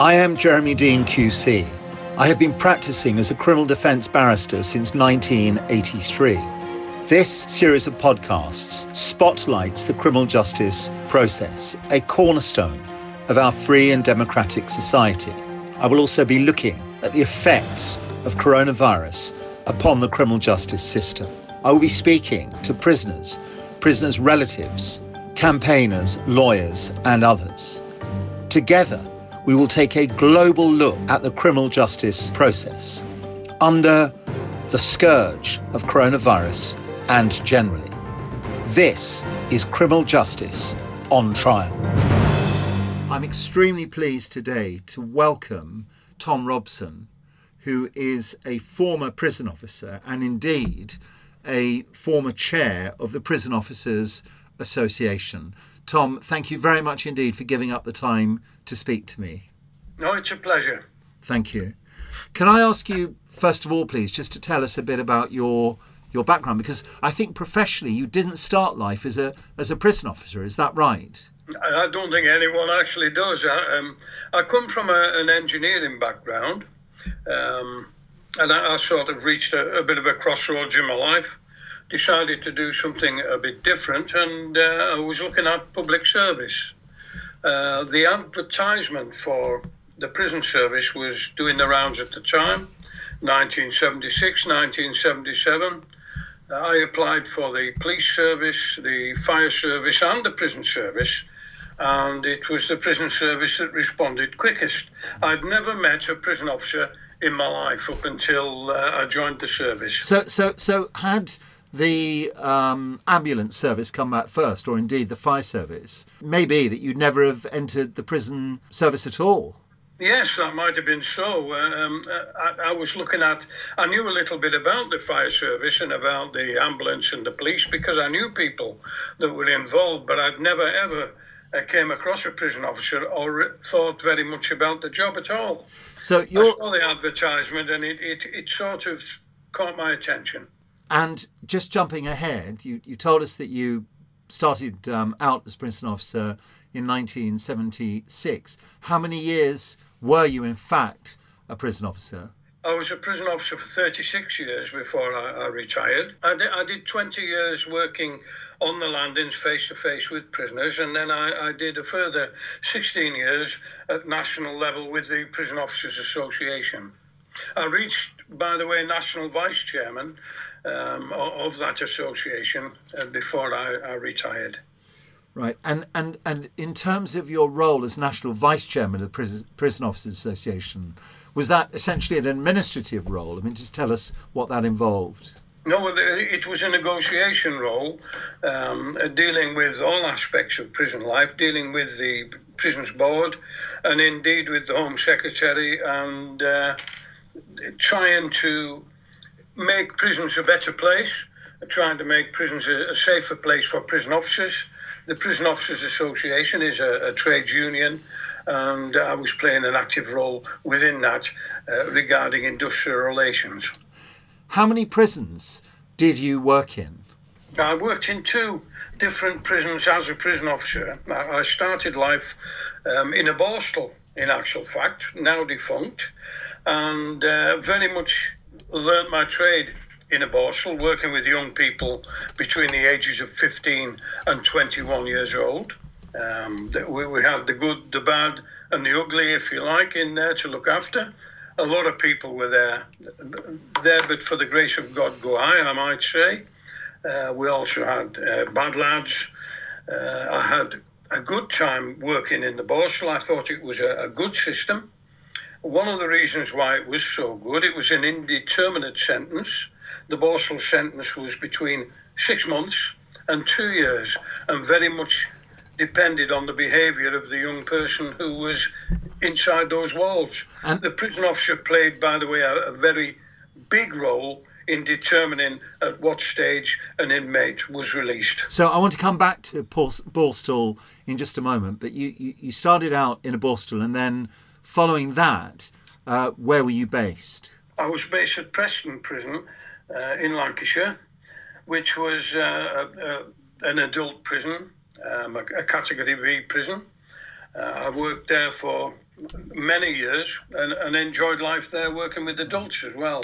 I am Jeremy Dein QC. I have been practicing as a criminal defence barrister since 1983. This series of podcasts spotlights the criminal justice process, a cornerstone of our free and democratic society. I will also be looking at the effects of coronavirus upon the criminal justice system. I will be speaking to prisoners, prisoners' relatives, campaigners, lawyers, and others. Together, we will take a global look at the criminal justice process under the scourge of coronavirus and generally. This is criminal justice on trial. I'm extremely pleased today to welcome Tom Robson, who is a former prison officer and indeed a former chair of the Prison Officers Association. Tom, thank you very much indeed for giving up the time to speak to me. No, it's a pleasure. Thank you. Can I ask you, first of all, please, just to tell us a bit about your your background because I think professionally you didn't start life as a as a prison officer. Is that right? I don't think anyone actually does. I, um, I come from a, an engineering background, um, and I, I, sort of reached a, a, bit of a crossroads in my life decided to do something a bit different, and uh, I was looking at public service. Uh, the advertisement for the prison service was doing the rounds at the time, 1976, 1977. Uh, I applied for the police service, the fire service, and the prison service, and it was the prison service that responded quickest. I'd never met a prison officer in my life up until uh, I joined the service. So, so, so had the um, ambulance service come back first, or indeed the fire service, maybe that you'd never have entered the prison service at all. Yes, that might have been so. Um, I, I, was looking at, I knew a little bit about the fire service and about the ambulance and the police because I knew people that were involved, but I'd never ever uh, came across a prison officer or thought very much about the job at all. So you saw the advertisement and it, it, it sort of caught my attention. And just jumping ahead, you, you told us that you started um, out as prison officer in 1976. How many years were you, in fact, a prison officer? I was a prison officer for 36 years before I, I retired. I did, I did, 20 years working on the landings face to face with prisoners, and then I, I, did a further 16 years at national level with the Prison Officers Association. I reached, by the way, national vice chairman um, of that association uh, before I, I, retired. Right, and, and and in terms of your role as national vice chairman of the Prison, Prison Officers Association, was that essentially an administrative role? I mean, just tell us what that involved. No, it was a negotiation role, um, dealing with all aspects of prison life, dealing with the prisons board, and indeed with the Home Secretary, and uh, trying to make prisons a better place, trying to make prisons a, a safer place for prison officers. The Prison Officers Association is a, a trade union, and I was playing an active role within that uh, regarding industrial relations. How many prisons did you work in? I worked in two different prisons as a prison officer. I started life um, in a Borstal, in actual fact, now defunct, and uh, very much learnt my trade in a Borstal, working with young people between the ages of 15 and 21 years old. Um, we, we had the good, the bad, and the ugly, if you like, in there to look after. A lot of people were there, there, but for the grace of God, go I, I might say. Uh, we also had uh, bad lads. Uh, I had a good time working in the Borstal. I thought it was a, a good system. One of the reasons why it was so good, it was an indeterminate sentence. The Borstal sentence was between six months and two years, and very much depended on the behaviour of the young person who was inside those walls. And the prison officer played, by the way, a, a very big role in determining at what stage an inmate was released. So I want to come back to Borstal in just a moment, but you, you, you started out in a Borstal and then following that, uh, where were you based? I was based at Preston Prison uh, in Lancashire, which was uh, an adult prison, um, a, a, Category B prison. Uh, I worked there for many years and, and enjoyed life there working with adults as well.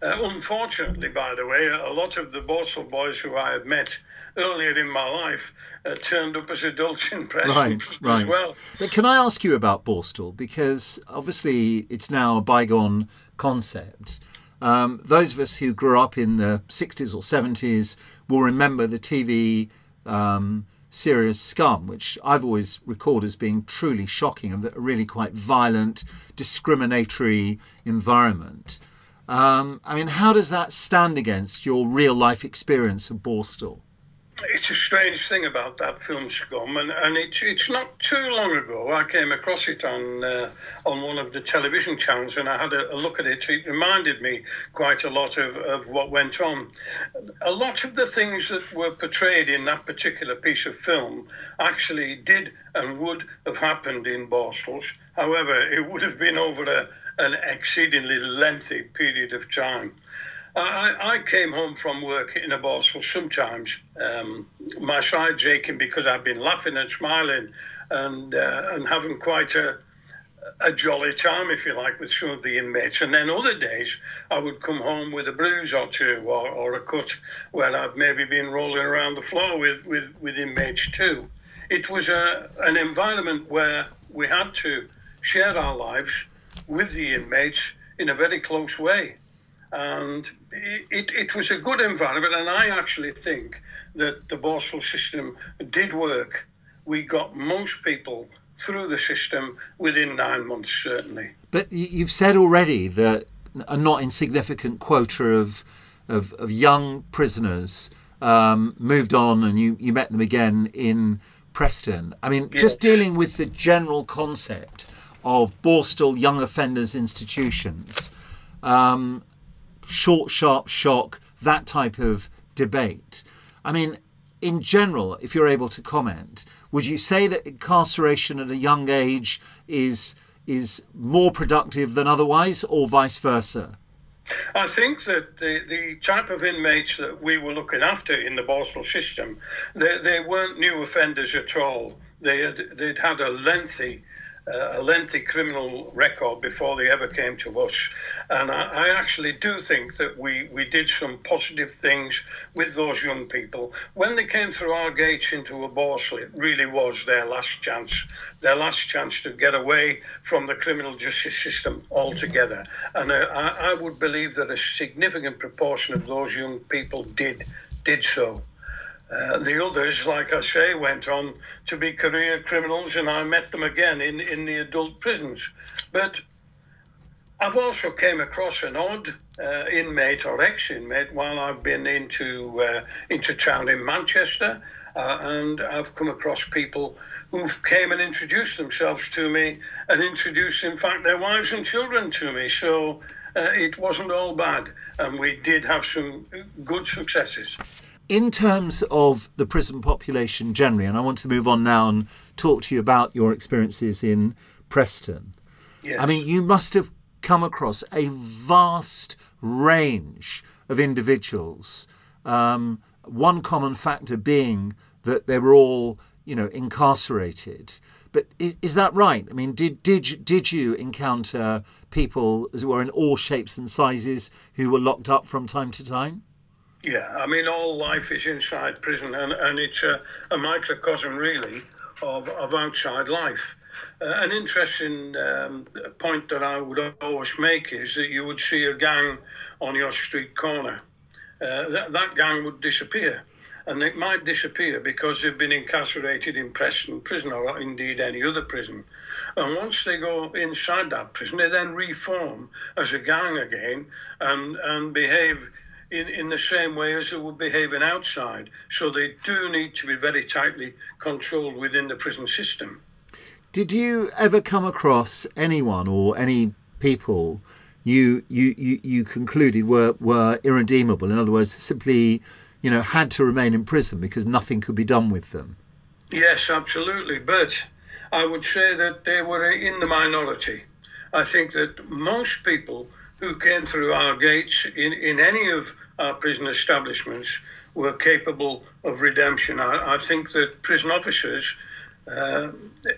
Uh, unfortunately, by the way, a lot of the Borstal boys who I had met earlier in my life uh, turned up as a in Preston right, right. well. But can I ask you about Borstal? Because obviously it's now a bygone concept. Um, those of us who grew up in the 60s or 70s will remember the TV um, series Scum, which I've always recalled as being truly shocking and a really quite violent, discriminatory environment. Um, I mean, how does that stand against your real life experience of Borstal? It's a strange thing about that film Scum, and, and it's it's not too long ago I came across it on uh, on one of the television channels, and I had a, a, look at it. It reminded me quite a lot of, of what went on. A lot of the things that were portrayed in that particular piece of film actually did and would have happened in Borstals. However, it would have been over a an exceedingly lengthy period of time. I, I came home from work in a Borstal sometimes, um, my side aching because I've been laughing and smiling and uh, and having quite a a jolly time, if you like, with some of the inmates. And then other days, I would come home with a bruise or two or, or a cut where I'd maybe been rolling around the floor with, with, with inmates too. It was a, an environment where we had to share our lives with the inmates in a very close way. And it, it was a good environment, and I actually think that the Borstal system did work. We got most people through the system within nine months, certainly. But you've said already that a not insignificant quota of, of, of young prisoners um, moved on, and you, you met them again in Preston. I mean, yes. just dealing with the general concept of Borstal Young Offenders Institutions, um, short, sharp shock, that type of debate. I mean, in general, if you're able to comment, would you say that incarceration at a young age is is more productive than otherwise, or vice versa? I think that the, the type of inmates that we were looking after in the Borstal system, they, they weren't new offenders at all. They had, they'd had a lengthy a lengthy criminal record before they ever came to us. And I, I, actually do think that we, we did some positive things with those young people. When they came through our gates into a Borstal, it really was their last chance, their last chance to get away from the criminal justice system altogether. And uh, I, I would believe that a significant proportion of those young people did did so. Uh, the others, like I say, went on to be career criminals, and I met them again in, in the adult prisons. But I've also came across an odd uh, inmate or ex-inmate while I've been into uh, into town in Manchester, uh, and I've come across people who've came and introduced themselves to me, and introduced, in fact, their wives and children to me. So uh, it wasn't all bad, and we did have some good successes in terms of the prison population generally, and I want to move on now and talk to you about your experiences in Preston. Yes. I mean, you must have come across a vast range of individuals. Um, one common factor being that they were all, you know, incarcerated. But is, is that right? I mean, did did did you encounter people, as it were, in all shapes and sizes who were locked up from time to time? Yeah, I mean, all life is inside prison, and, and it's a, a microcosm, really, of, of outside life. Uh, an interesting um, point that I would always make is that you would see a gang on your street corner. Uh, that, that gang would disappear. And it might disappear because they've been incarcerated in Preston prison or indeed any other prison. And once they go inside that prison, they then reform as a gang again and, and behave in, in the same way as they would behave in outside. So they do need to be very tightly controlled within the prison system. Did you ever come across anyone or any people you you, you, you concluded were, were irredeemable? In other words, simply you know had to remain in prison because nothing could be done with them? Yes, absolutely. But I would say that they were in the minority. I think that most people who came through our gates in, in any of our prison establishments were capable of redemption. I, I think that prison officers, uh,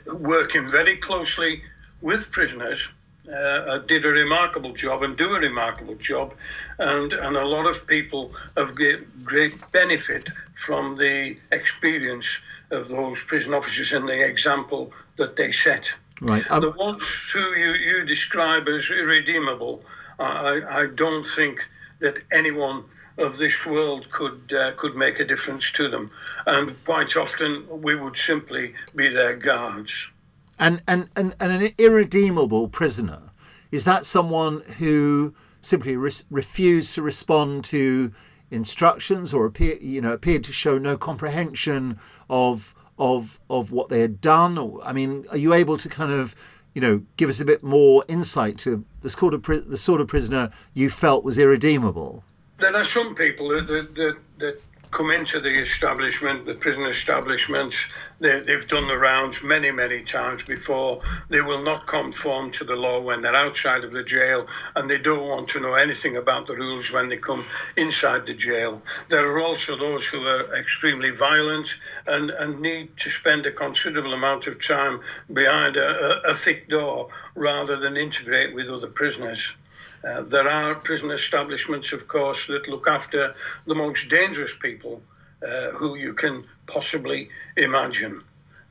working very closely with prisoners uh, did a remarkable job and do a remarkable job, and and a lot of people have great, great benefit from the experience of those prison officers and the example that they set. Right. Um, the ones who you, you describe as irredeemable, I, I don't think that anyone of this world could uh, could make a difference to them, and quite often we would simply be their guards. And and and, and an irredeemable prisoner is that someone who simply re- refused to respond to instructions or appear you know appeared to show no comprehension of of of what they had done or i mean are you able to kind of you know give us a bit more insight to the sort of the sort of prisoner you felt was irredeemable? There are some people that, that, that, that come into the establishment, the prison establishments. They, they've done the rounds many, many times before. They will not conform to the law when they're outside of the jail, and they don't want to know anything about the rules when they come inside the jail. There are also those who are extremely violent and, and need to spend a considerable amount of time behind a, a, a thick door rather than integrate with other prisoners. Uh, there are prison establishments, of course, that look after the most dangerous people uh, who you can possibly imagine.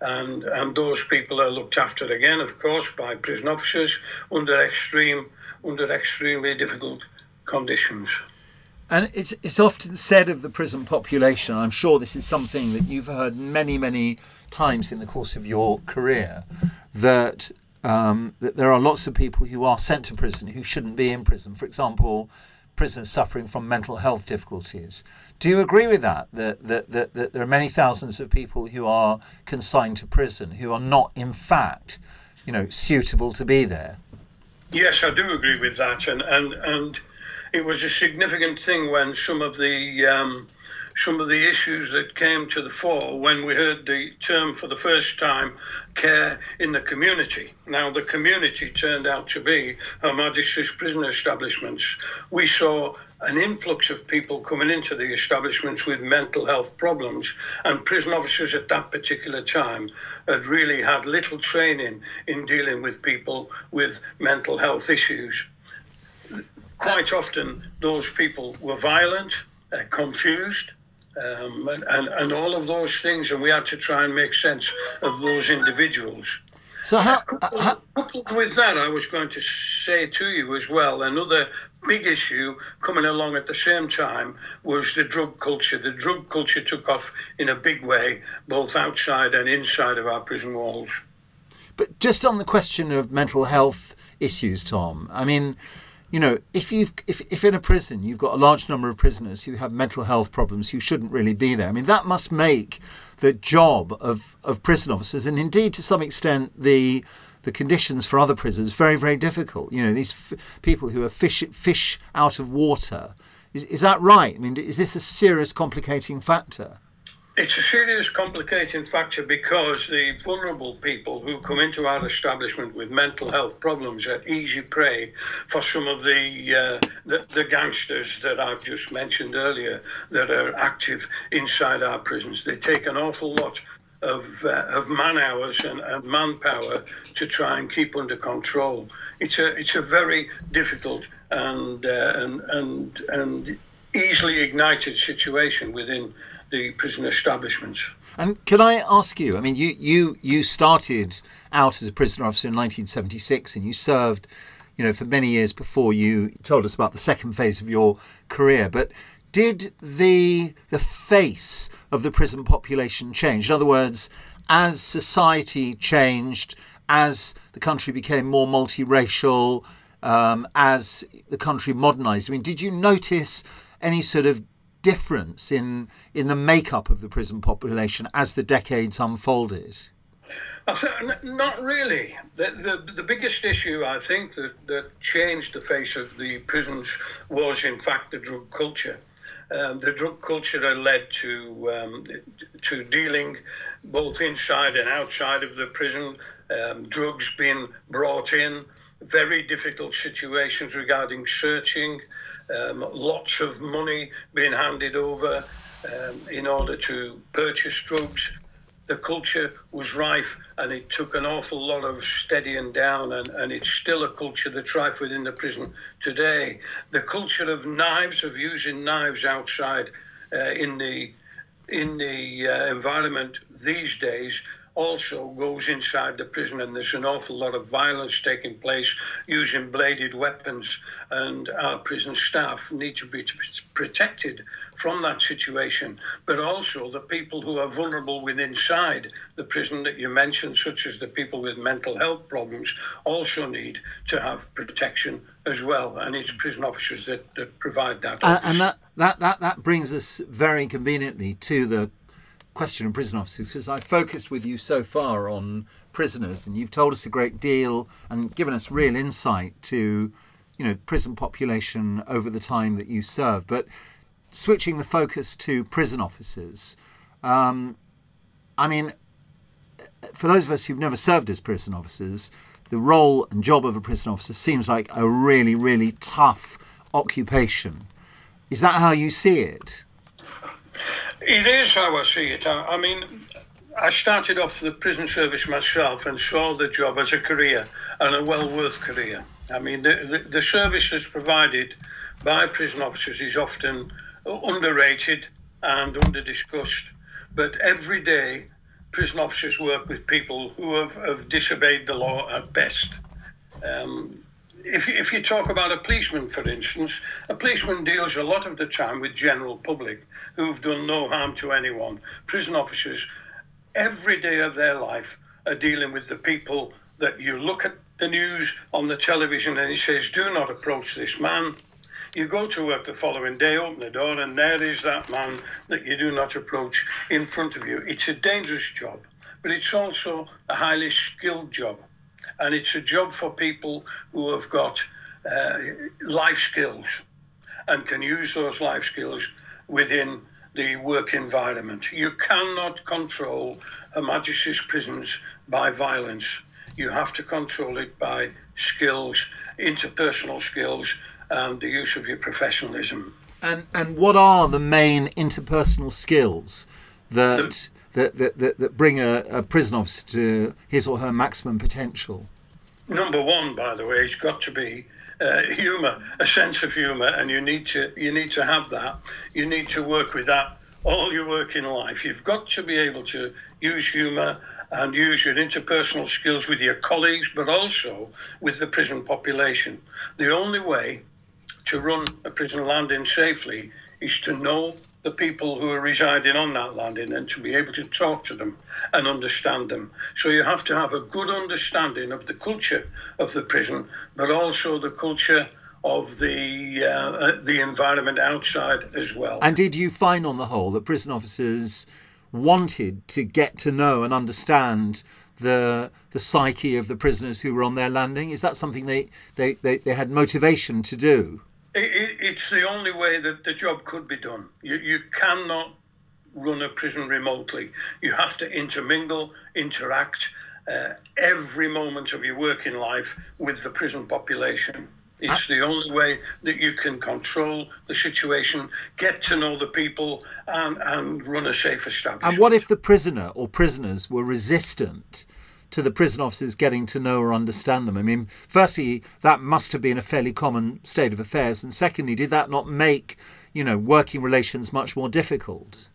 And, and those people are looked after again, of course, by prison officers under extreme, under extremely difficult conditions. And it's it's often said of the prison population. I'm sure this is something that you've heard many many times in the course of your career that um, that there are lots of people who are sent to prison who shouldn't be in prison. For example, prisoners suffering from mental health difficulties. Do you agree with that? That, that, that, that there are many thousands of people who are consigned to prison who are not, in fact, you know, suitable to be there? Yes, I do agree with that, and and and it was a significant thing when some of the um, some of the issues that came to the fore when we heard the term for the first time care in the community. Now, the community turned out to be Her Majesty's prison establishments. We saw an influx of people coming into the establishments with mental health problems, and prison officers at that particular time had really had little training in dealing with people with mental health issues. Quite often, those people were violent, confused, um, and, and, and all of those things, and we had to try and make sense of those individuals. So, how, how, coupled with that, I was going to say to you as well, another big issue coming along at the same time was the drug culture. The drug culture took off in a big way, both outside and inside of our prison walls. But just on the question of mental health issues, Tom, I mean, you know, if you've if, if in a prison you've got a large number of prisoners who have mental health problems who shouldn't really be there, I mean that must make the job of, of prison officers and indeed to some extent the the conditions for other prisoners very very difficult. You know, these f- people who are fish fish out of water. Is, is that right? I mean, is this a serious complicating factor? It's a serious complicating factor because the vulnerable people who come into our establishment with mental health problems are easy prey for some of the, uh, the, the gangsters that I've just mentioned earlier that are active inside our prisons. They take an awful lot of, uh, of man hours and, and manpower to try and keep under control. It's a it's a very difficult and uh, and and and easily ignited situation within the prison establishments. And can I ask you? I mean, you you you started out as a prison officer in 1976, and you served, you know, for many years before you told us about the second phase of your career. But did the the face of the prison population change? In other words, as society changed, as the country became more multiracial, um, as the country modernised. I mean, did you notice any sort of difference in in the makeup of the prison population as the decades unfolded? Not really. The, the, the, biggest issue, I think, that, that changed the face of the prisons was, in fact, the drug culture. Um, the drug culture led to um, to dealing both inside and outside of the prison, um, drugs being brought in, very difficult situations regarding searching, um, lots of money being handed over um, in order to purchase drugs. the culture was rife and it took an awful lot of steadying down and, and it's still a culture that's rife within the prison today. The culture of knives, of using knives outside uh, in the in the uh, environment these days also goes inside the prison, and there's an awful lot of violence taking place using bladed weapons. And our prison staff need to be protected from that situation, but also the people who are vulnerable within inside the prison that you mentioned, such as the people with mental health problems, also need to have protection as well. And it's prison officers that, that provide that. Uh, and that, that, that, that brings us very conveniently to the question of prison officers because I focused with you so far on prisoners, and you've told us a great deal and given us real insight to, you know, prison population over the time that you served. But switching the focus to prison officers, um, I mean, for those of us who've never served as prison officers, the role and job of a prison officer seems like a really, really tough occupation. Is that how you see it? It is how I see it. I, I mean, I started off the prison service myself and saw the job as a career and a well worth career. I mean, the, the, the services provided by prison officers is often underrated and under discussed. But every day, prison officers work with people who have, have disobeyed the law at best. Um, if you, if you talk about a policeman, for instance, a policeman deals a lot of the time with general public who've done no harm to anyone. Prison officers, every day of their life, are dealing with the people that you look at the news on the television and it says, do not approach this man. You go to work the following day, open the door, and there is that man that you do not approach in front of you. It's a dangerous job, but it's also a highly skilled job and it's a job for people who have got uh, life skills and can use those life skills within the work environment. You cannot control a Majesty's prisons by violence. You have to control it by skills, interpersonal skills, and the use of your professionalism. And and what are the main interpersonal skills that that, that, that, that bring a, a prison officer to his or her maximum potential? Number one, by the way, has got to be uh, humour, a sense of humour, and you need to you need to have that. You need to work with that all your work in life. You've got to be able to use humour and use your interpersonal skills with your colleagues, but also with the prison population. The only way to run a prison landing safely is to know the people who are residing on that landing and to be able to talk to them and understand them. So you have to have a good understanding of the culture of the prison, but also the culture of the uh, uh the environment outside as well. And did you find, on the whole, that prison officers wanted to get to know and understand the the psyche of the prisoners who were on their landing? Is that something they, they, they, they had motivation to do? It, it's the only way that the job could be done. You, you cannot run a prison remotely. You have to intermingle, interact uh, every moment of your working life with the prison population. It's the only way that you can control the situation, get to know the people, and, and run a safe establishment. And what if the prisoner or prisoners were resistant to the prison officers getting to know or understand them? I mean, firstly, that must have been a fairly common state of affairs, and secondly, did that not make you know working relations much more difficult?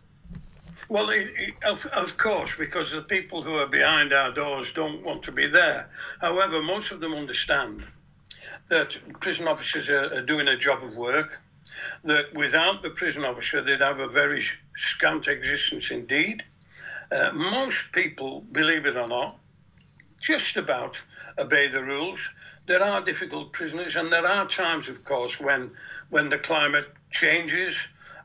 Well, it, it, of, of course, because the people who are behind our doors don't want to be there. However, most of them understand that prison officers are, are doing a job of work, that without the prison officer, they'd have a very scant existence indeed. Uh, most people, believe it or not, just about obey the rules. There are difficult prisoners, and there are times, of course, when when the climate changes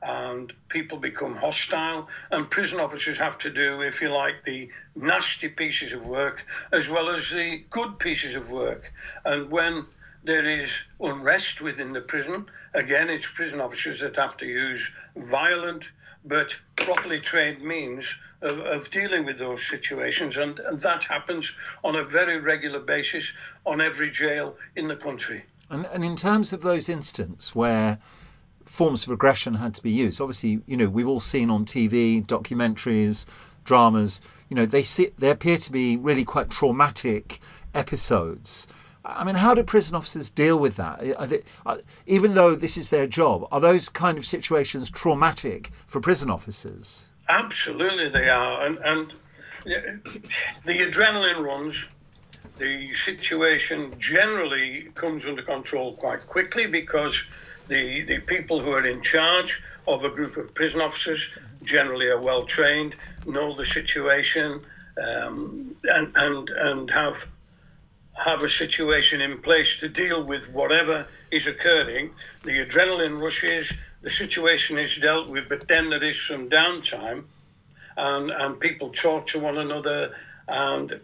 and people become hostile, and prison officers have to do, if you like, the nasty pieces of work as well as the good pieces of work. And when there is unrest within the prison, again, it's prison officers that have to use violent but properly trained means of, of dealing with those situations. And, and that happens on a very regular basis on every jail in the country. And, and in terms of those instances where forms of aggression had to be used, obviously, you know, we've all seen on TV documentaries dramas, you know, they see, they appear to be really quite traumatic episodes. I mean, how do prison officers deal with that? They, even though this is their job, are those kind of situations traumatic for prison officers? Absolutely, they are, and and the adrenaline runs. The situation generally comes under control quite quickly because the the people who are in charge of a group of prison officers generally are well trained, know the situation, um, and and and have have a situation in place to deal with whatever is occurring. The adrenaline rushes, the situation is dealt with, but then there is some downtime, and and people talk to one another, and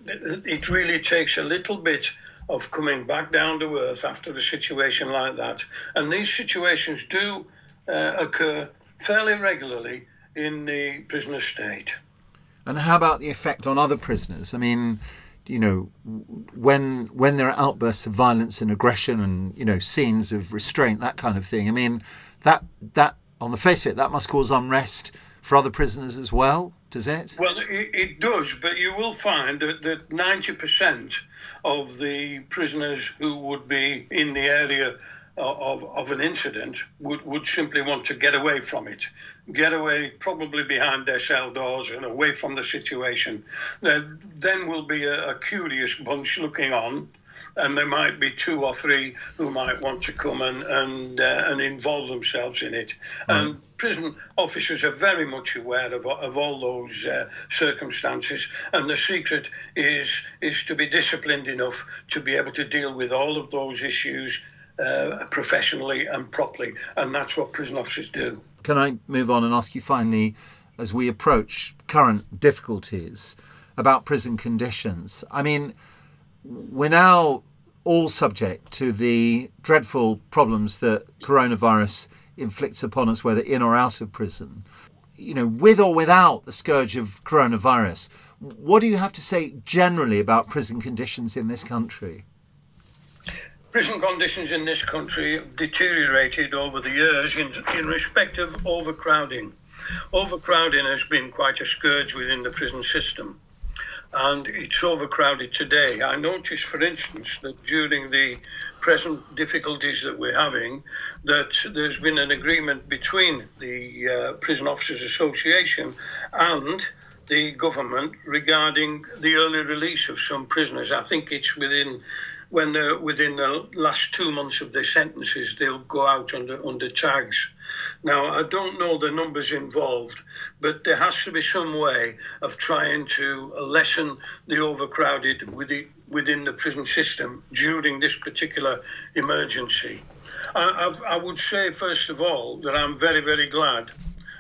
it really takes a little bit of coming back down to earth after a situation like that. And these situations do uh, occur fairly regularly in the prisoner state. And how about the effect on other prisoners? I mean, you know, when when there are outbursts of violence and aggression and you know scenes of restraint, that kind of thing. I mean, that that on the face of it, that must cause unrest for other prisoners as well, does it? Well, it, it does, but you will find that that ninety percent of the prisoners who would be in the area uh, of, of an incident would, would simply want to get away from it, get away probably behind their cell doors and away from the situation. There then will be a, a curious bunch looking on, and there might be two or three who might want to come and and, uh, and involve themselves in it. And prison officers are very much aware of, of all those uh, circumstances, and the secret is is to be disciplined enough to be able to deal with all of those issues uh, professionally and properly, and that's what prison officers do. Can I move on and ask you finally, as we approach current difficulties about prison conditions? I mean, we're now all subject to the dreadful problems that coronavirus inflicts upon us, whether in or out of prison. You know, with or without the scourge of coronavirus, what do you have to say generally about prison conditions in this country? Prison conditions in this country have deteriorated over the years in, in respect of overcrowding. Overcrowding has been quite a scourge within the prison system, and it's overcrowded today. I noticed, for instance, that during the present difficulties that we're having, that there's been an agreement between the uh, Prison Officers Association and the government regarding the early release of some prisoners. I think it's within when they're within the last two months of their sentences, they'll go out under under tags. Now, I don't know the numbers involved, but there has to be some way of trying to lessen the overcrowded within, the prison system during this particular emergency. I, I would say, first of all, that I'm very, very glad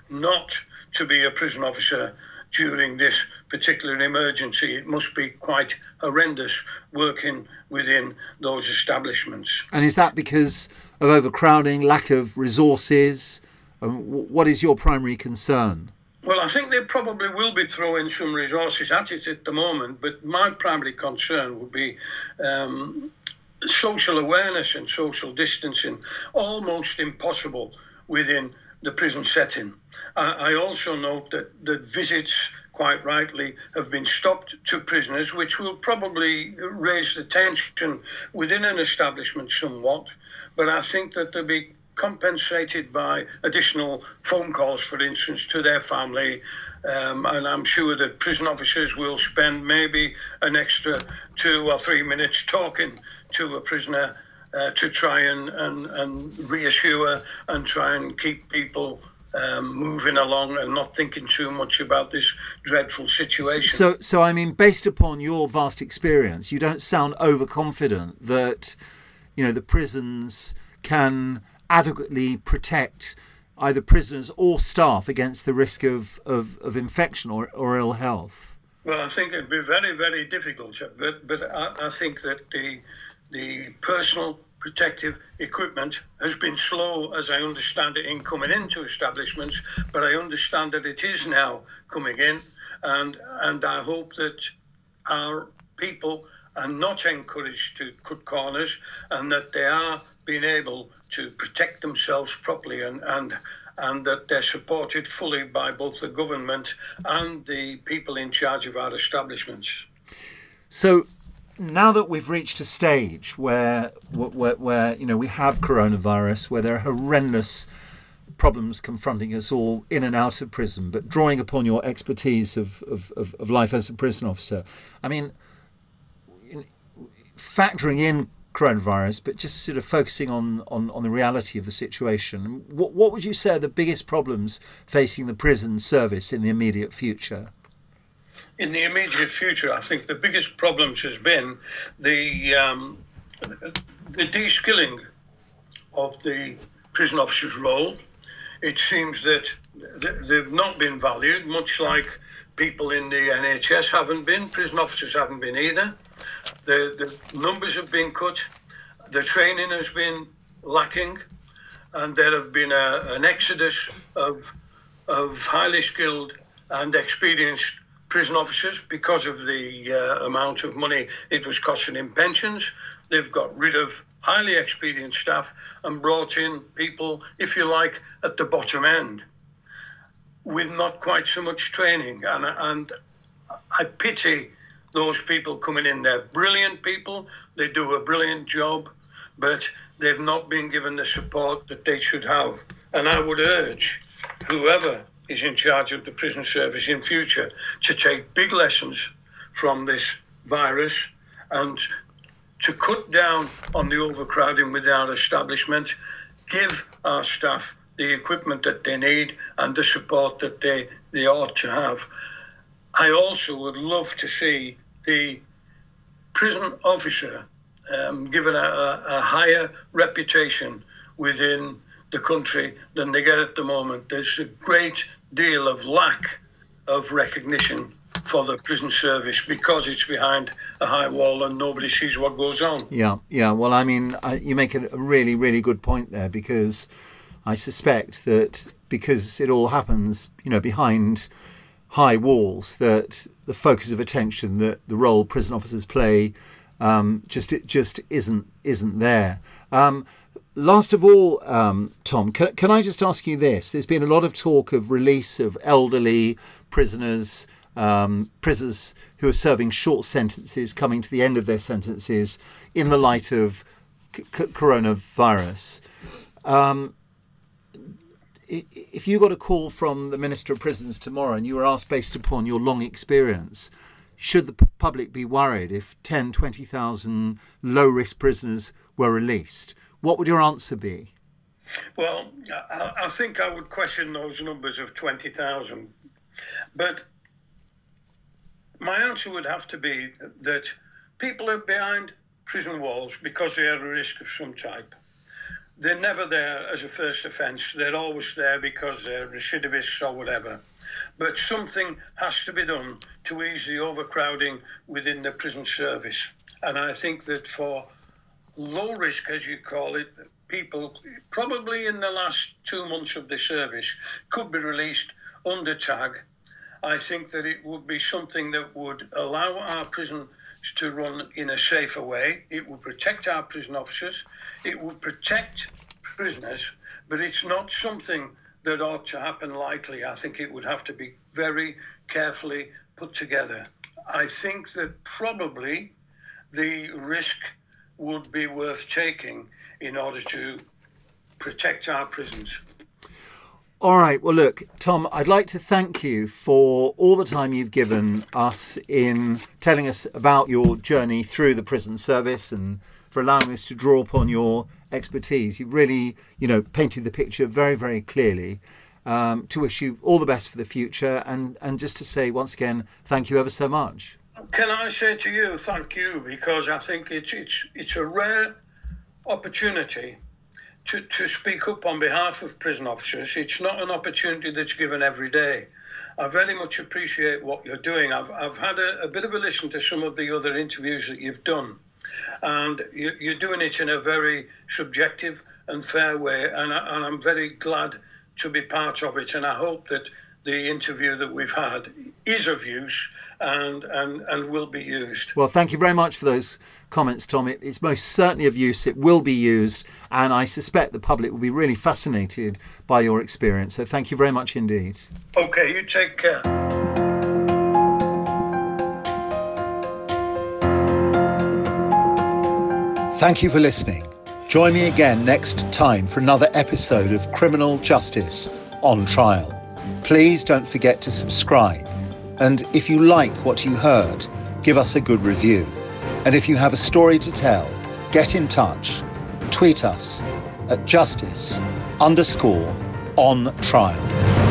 not to be a prison officer during this particular emergency. It must be quite horrendous working within those establishments. And is that because of overcrowding, lack of resources? Um, what is your primary concern? Well, I think they probably will be throwing some resources at it at the moment, but my primary concern would be um, social awareness and social distancing, almost impossible within the prison setting. I, I also note that, that visits quite rightly, have been stopped to prisoners, which will probably raise the tension within an establishment somewhat. But I think that they'll be compensated by additional phone calls, for instance, to their family. Um, and I'm sure that prison officers will spend maybe an extra two or three minutes talking to a prisoner uh, to try and, and, and reassure and try and keep people um, moving along and not thinking too much about this dreadful situation. So, so I mean, based upon your vast experience, you don't sound overconfident that you know the prisons can adequately protect either prisoners or staff against the risk of, of, of infection or, or ill health. Well, I think it'd be very, very difficult, but but I, I think that the the personal protective equipment has been slow, as I understand it, in coming into establishments, but I understand that it is now coming in, and and I hope that our people are not encouraged to cut corners, and that they are being able to protect themselves properly and and and that they're supported fully by both the government and the people in charge of our establishments. So now that we've reached a stage where, where, where you know we have coronavirus, where there are horrendous problems confronting us all in and out of prison, but drawing upon your expertise of, of, of, of life as a prison officer, I mean, factoring in coronavirus, but just sort of focusing on, on, on the reality of the situation, what, what would you say are the biggest problems facing the prison service in the immediate future? In the immediate future, I think the biggest problems has been the um, the de-skilling of the prison officer's role. It seems that they've not been valued, much like people in the NHS haven't been, prison officers haven't been either. The, the numbers have been cut, the training has been lacking, and there have been a, an exodus of, of highly skilled and experienced prison officers because of the uh, amount of money it was costing in pensions. They've got rid of highly experienced staff and brought in people, if you like, at the bottom end with not quite so much training. And, and I pity those people coming in. They're brilliant people, they do a brilliant job, but they've not been given the support that they should have. And I would urge whoever is in charge of the prison service in future to take big lessons from this virus and to cut down on the overcrowding within our establishment, give our staff the equipment that they need and the support that they, they ought to have. I also would love to see the prison officer um, given a, a, higher reputation within the country than they get at the moment. There's a great deal of lack of recognition for the prison service because it's behind a high wall and nobody sees what goes on. Yeah, yeah. Well, I mean, I, you make a really, really good point there because I suspect that because it all happens, you know, behind high walls that the focus of attention that the role prison officers play um, just it just isn't isn't there. Um, last of all, um, Tom, can, can I just ask you this? There's been a lot of talk of release of elderly prisoners, um, prisoners who are serving short sentences, coming to the end of their sentences in the light of c- coronavirus. Um, if you got a call from the Minister of Prisons tomorrow and you were asked based upon your long experience, should the public be worried if 10, 20,000 low risk prisoners were released? What would your answer be? Well, I, think I would question those numbers of 20,000. But my answer would have to be that people are behind prison walls because they are at risk of some type they're never there as a first offence. They're always there because they're recidivists or whatever. But something has to be done to ease the overcrowding within the prison service. And I think that for low risk, as you call it, people probably in the last two months of the service could be released under tag. I think that it would be something that would allow our prison to run in a safer way. It would protect our prison officers. It would protect prisoners, but it's not something that ought to happen lightly. I think it would have to be very carefully put together. I think that probably the risk would be worth taking in order to protect our prisons. All right. Well, look, Tom, I'd like to thank you for all the time you've given us in telling us about your journey through the prison service and for allowing us to draw upon your expertise. You really, you know, painted the picture very, very clearly. Um, to wish you all the best for the future and, and just to say once again, thank you ever so much. Can I say to you, thank you, because I think it's, it's, it's a rare opportunity to, to speak up on behalf of prison officers. It's not an opportunity that's given every day. I very much appreciate what you're doing. I've, I've had a, a bit of a listen to some of the other interviews that you've done, and you, you're doing it in a very subjective and fair way, and, I, and I'm very glad to be part of it. And I hope that the interview that we've had is of use and, and, and will be used. Well, thank you very much for those comments, Tom. It, it's most certainly of use. It will be used, and I suspect the public will be really fascinated by your experience. So thank you very much indeed. Okay, you take care. Thank you for listening. Join me again next time for another episode of Criminal Justice on Trial. Please don't forget to subscribe. And if you like what you heard, give us a good review. And if you have a story to tell, get in touch. Tweet us at justice underscore on trial.